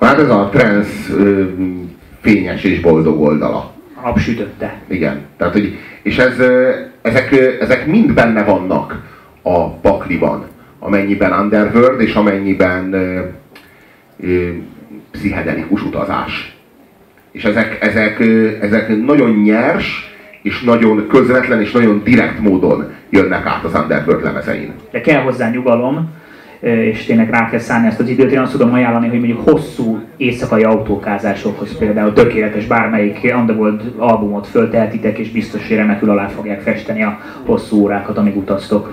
Hát ez a trans fényes és boldog oldala. A nap sütötte. Igen. Tehát, hogy, és ez, ezek, ezek mind benne vannak a pakliban, amennyiben underworld és amennyiben ö, ö, pszichedelikus utazás. És ezek, ezek, ezek nagyon nyers, és nagyon közvetlen, és nagyon direkt módon jönnek át az Underworld lemezein. De kell hozzá nyugalom, és tényleg rá kell szállni ezt az időt. Én azt tudom ajánlani, hogy mondjuk hosszú éjszakai autókázásokhoz például tökéletes bármelyik Underworld albumot föltehetitek, és biztos, hogy remekül alá fogják festeni a hosszú órákat, amíg utaztok.